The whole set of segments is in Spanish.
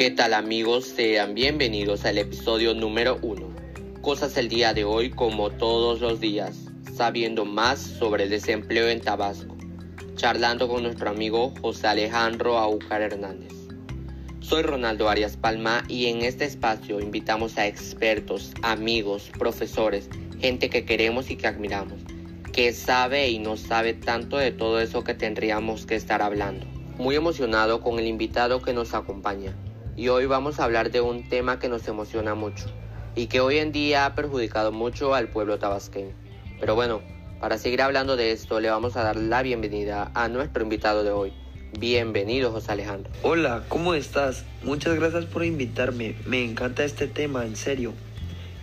¿Qué tal amigos? Sean bienvenidos al episodio número 1. Cosas el día de hoy como todos los días, sabiendo más sobre el desempleo en Tabasco, charlando con nuestro amigo José Alejandro Aucar Hernández. Soy Ronaldo Arias Palma y en este espacio invitamos a expertos, amigos, profesores, gente que queremos y que admiramos, que sabe y no sabe tanto de todo eso que tendríamos que estar hablando. Muy emocionado con el invitado que nos acompaña y hoy vamos a hablar de un tema que nos emociona mucho y que hoy en día ha perjudicado mucho al pueblo tabasqueño. Pero bueno, para seguir hablando de esto le vamos a dar la bienvenida a nuestro invitado de hoy. Bienvenido José Alejandro. Hola, ¿cómo estás? Muchas gracias por invitarme. Me encanta este tema, en serio.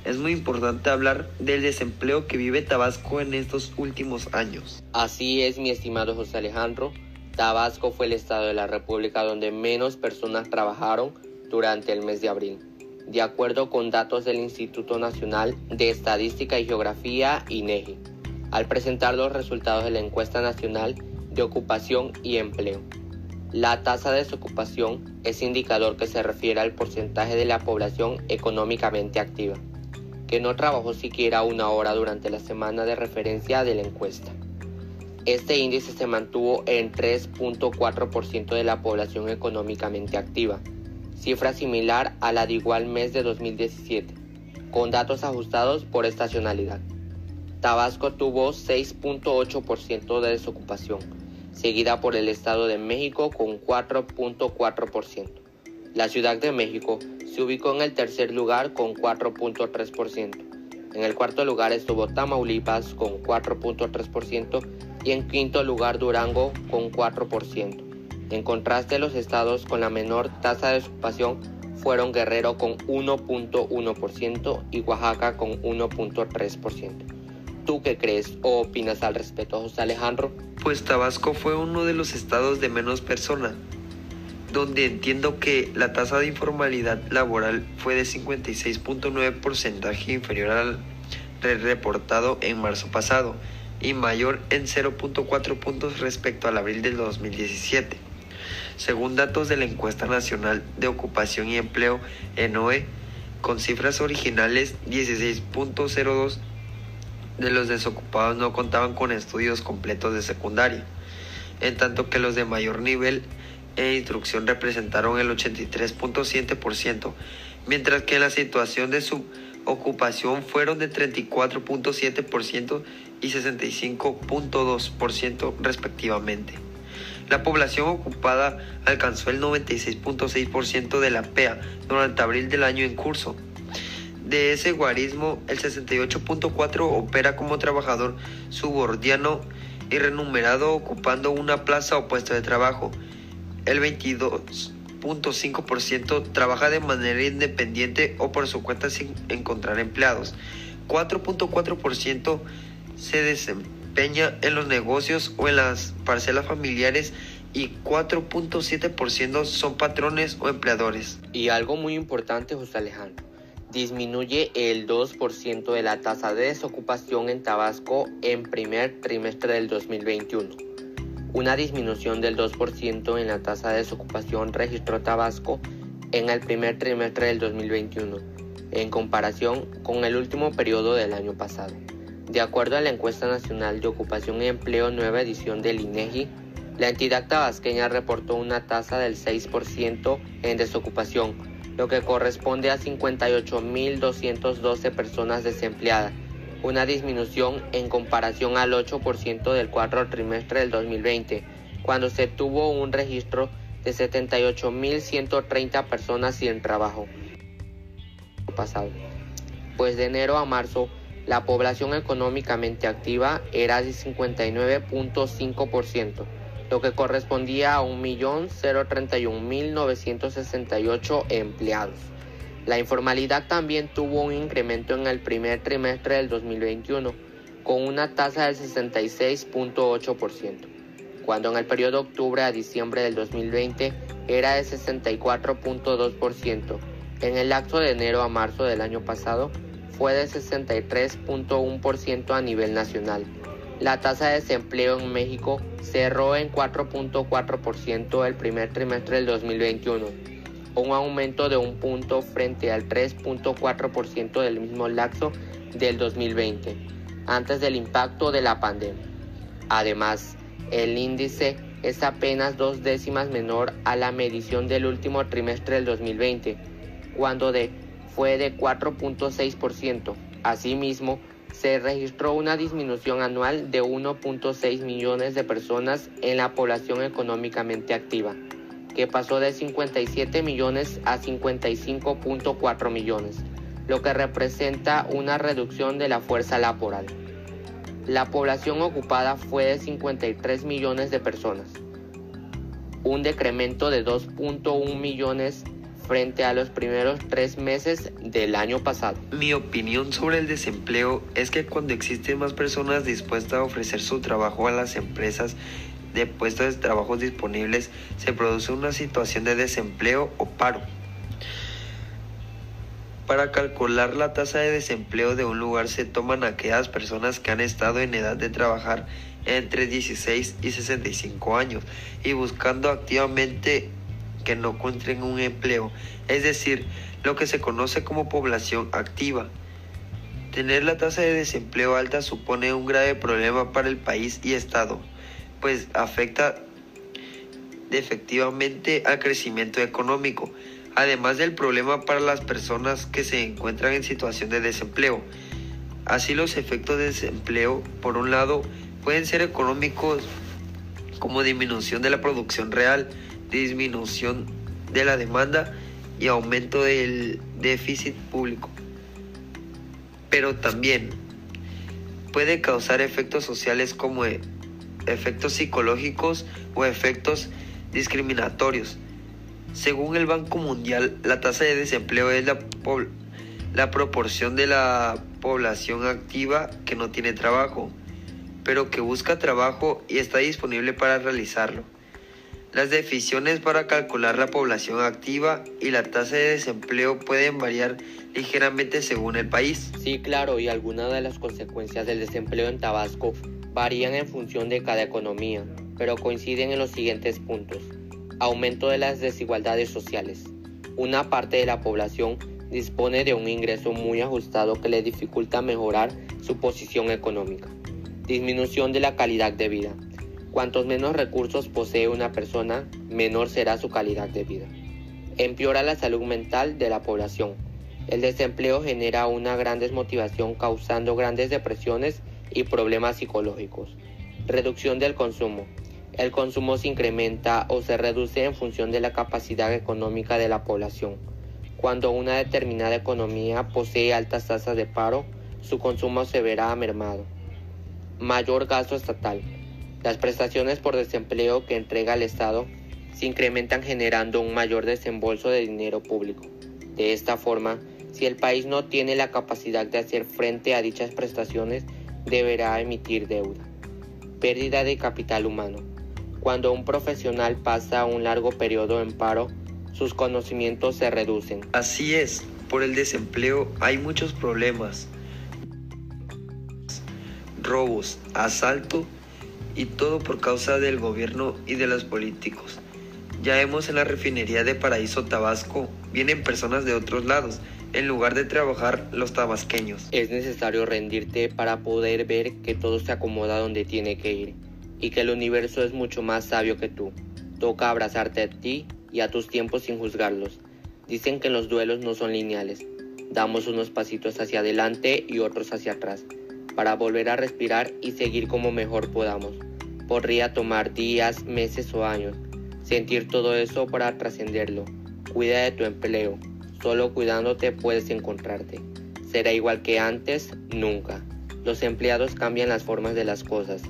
Es muy importante hablar del desempleo que vive Tabasco en estos últimos años. Así es, mi estimado José Alejandro. Tabasco fue el estado de la República donde menos personas trabajaron durante el mes de abril, de acuerdo con datos del Instituto Nacional de Estadística y Geografía, INEGI, al presentar los resultados de la encuesta nacional de ocupación y empleo. La tasa de desocupación es indicador que se refiere al porcentaje de la población económicamente activa, que no trabajó siquiera una hora durante la semana de referencia de la encuesta. Este índice se mantuvo en 3.4% de la población económicamente activa, cifra similar a la de igual mes de 2017, con datos ajustados por estacionalidad. Tabasco tuvo 6.8% de desocupación, seguida por el Estado de México con 4.4%. La Ciudad de México se ubicó en el tercer lugar con 4.3%. En el cuarto lugar estuvo Tamaulipas con 4.3% y en quinto lugar Durango con 4%. En contraste, los estados con la menor tasa de ocupación fueron Guerrero con 1.1% y Oaxaca con 1.3%. ¿Tú qué crees o opinas al respecto, José Alejandro? Pues Tabasco fue uno de los estados de menos personas, donde entiendo que la tasa de informalidad laboral fue de 56.9% inferior al reportado en marzo pasado y mayor en 0.4 puntos respecto al abril del 2017. Según datos de la Encuesta Nacional de Ocupación y Empleo, ENOE, con cifras originales 16.02 de los desocupados no contaban con estudios completos de secundaria, en tanto que los de mayor nivel e instrucción representaron el 83.7%, mientras que la situación de su ocupación fueron de 34.7% y 65.2% respectivamente. La población ocupada alcanzó el 96.6% de la PEA durante abril del año en curso. De ese guarismo, el 68.4% opera como trabajador subordiano y renumerado ocupando una plaza o puesto de trabajo. El 22.5% trabaja de manera independiente o por su cuenta sin encontrar empleados. 4.4% se desempeña en los negocios o en las parcelas familiares y 4.7% son patrones o empleadores. Y algo muy importante, José Alejandro, disminuye el 2% de la tasa de desocupación en Tabasco en primer trimestre del 2021. Una disminución del 2% en la tasa de desocupación registró Tabasco en el primer trimestre del 2021, en comparación con el último periodo del año pasado. De acuerdo a la encuesta nacional de ocupación y empleo nueva edición del INEGI, la entidad tabasqueña reportó una tasa del 6% en desocupación, lo que corresponde a 58.212 personas desempleadas, una disminución en comparación al 8% del cuarto trimestre del 2020, cuando se tuvo un registro de 78.130 personas sin trabajo. Pasado. Pues de enero a marzo, la población económicamente activa era de 59.5%, lo que correspondía a 1.031.968 empleados. La informalidad también tuvo un incremento en el primer trimestre del 2021, con una tasa del 66.8%, cuando en el periodo octubre a diciembre del 2020 era de 64.2%. En el lapso de enero a marzo del año pasado fue de 63.1% a nivel nacional. La tasa de desempleo en México cerró en 4.4% el primer trimestre del 2021. un aumento de un punto frente al 3.4% del mismo lapso del 2020, antes del impacto de la pandemia. Además, el índice es apenas dos décimas menor a la medición del último trimestre del 2020, cuando de, fue de 4.6%. Asimismo, se registró una disminución anual de 1.6 millones de personas en la población económicamente activa, que pasó de 57 millones a 55.4 millones, lo que representa una reducción de la fuerza laboral. La población ocupada fue de 53 millones de personas, un decremento de 2.1 millones frente a los primeros tres meses del año pasado. Mi opinión sobre el desempleo es que cuando existen más personas dispuestas a ofrecer su trabajo a las empresas de puestos de trabajo disponibles, se produce una situación de desempleo o paro. Para calcular la tasa de desempleo de un lugar se toman aquellas personas que han estado en edad de trabajar entre 16 y 65 años y buscando activamente que no encuentren un empleo, es decir, lo que se conoce como población activa. Tener la tasa de desempleo alta supone un grave problema para el país y Estado, pues afecta efectivamente al crecimiento económico, además del problema para las personas que se encuentran en situación de desempleo. Así los efectos de desempleo, por un lado, pueden ser económicos como disminución de la producción real, disminución de la demanda y aumento del déficit público. Pero también puede causar efectos sociales como e, efectos psicológicos o efectos discriminatorios. Según el Banco Mundial, la tasa de desempleo es la, la proporción de la población activa que no tiene trabajo, pero que busca trabajo y está disponible para realizarlo. Las definiciones para calcular la población activa y la tasa de desempleo pueden variar ligeramente según el país. Sí, claro, y algunas de las consecuencias del desempleo en Tabasco varían en función de cada economía, pero coinciden en los siguientes puntos. Aumento de las desigualdades sociales. Una parte de la población dispone de un ingreso muy ajustado que le dificulta mejorar su posición económica. Disminución de la calidad de vida. Cuantos menos recursos posee una persona, menor será su calidad de vida. Empeora la salud mental de la población. El desempleo genera una gran desmotivación causando grandes depresiones y problemas psicológicos. Reducción del consumo. El consumo se incrementa o se reduce en función de la capacidad económica de la población. Cuando una determinada economía posee altas tasas de paro, su consumo se verá mermado. Mayor gasto estatal. Las prestaciones por desempleo que entrega el Estado se incrementan generando un mayor desembolso de dinero público. De esta forma, si el país no tiene la capacidad de hacer frente a dichas prestaciones, deberá emitir deuda. Pérdida de capital humano. Cuando un profesional pasa un largo periodo en paro, sus conocimientos se reducen. Así es, por el desempleo hay muchos problemas. Robos, asalto y todo por causa del gobierno y de los políticos. Ya vemos en la refinería de Paraíso Tabasco, vienen personas de otros lados, en lugar de trabajar los tabasqueños. Es necesario rendirte para poder ver que todo se acomoda donde tiene que ir y que el universo es mucho más sabio que tú. Toca abrazarte a ti y a tus tiempos sin juzgarlos. Dicen que los duelos no son lineales. Damos unos pasitos hacia adelante y otros hacia atrás, para volver a respirar y seguir como mejor podamos. Podría tomar días, meses o años. Sentir todo eso para trascenderlo. Cuida de tu empleo. Solo cuidándote puedes encontrarte. Será igual que antes, nunca. Los empleados cambian las formas de las cosas,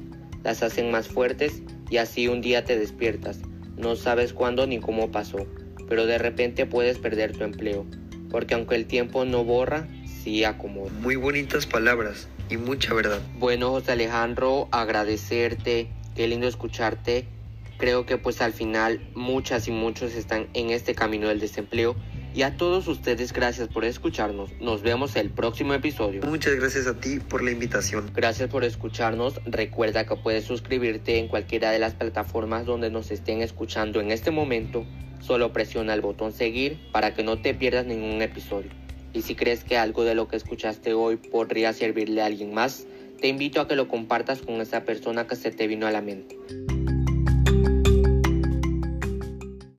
las hacen más fuertes y así un día te despiertas. No sabes cuándo ni cómo pasó, pero de repente puedes perder tu empleo, porque aunque el tiempo no borra, sí acomoda. Muy bonitas palabras y mucha verdad. Bueno, José Alejandro, agradecerte qué lindo escucharte. Creo que pues al final muchas y muchos están en este camino del desempleo Y a todos ustedes gracias por escucharnos. Nos vemos el próximo episodio. Muchas gracias a ti por la invitación. Gracias por escucharnos. Recuerda que puedes suscribirte en cualquiera de las plataformas donde nos estén escuchando en este momento. Solo presiona el botón seguir para que no te pierdas ningún episodio. Y si crees que algo de lo que escuchaste hoy podría servirle a alguien más, te invito a que lo compartas con esa persona que se te vino a la mente.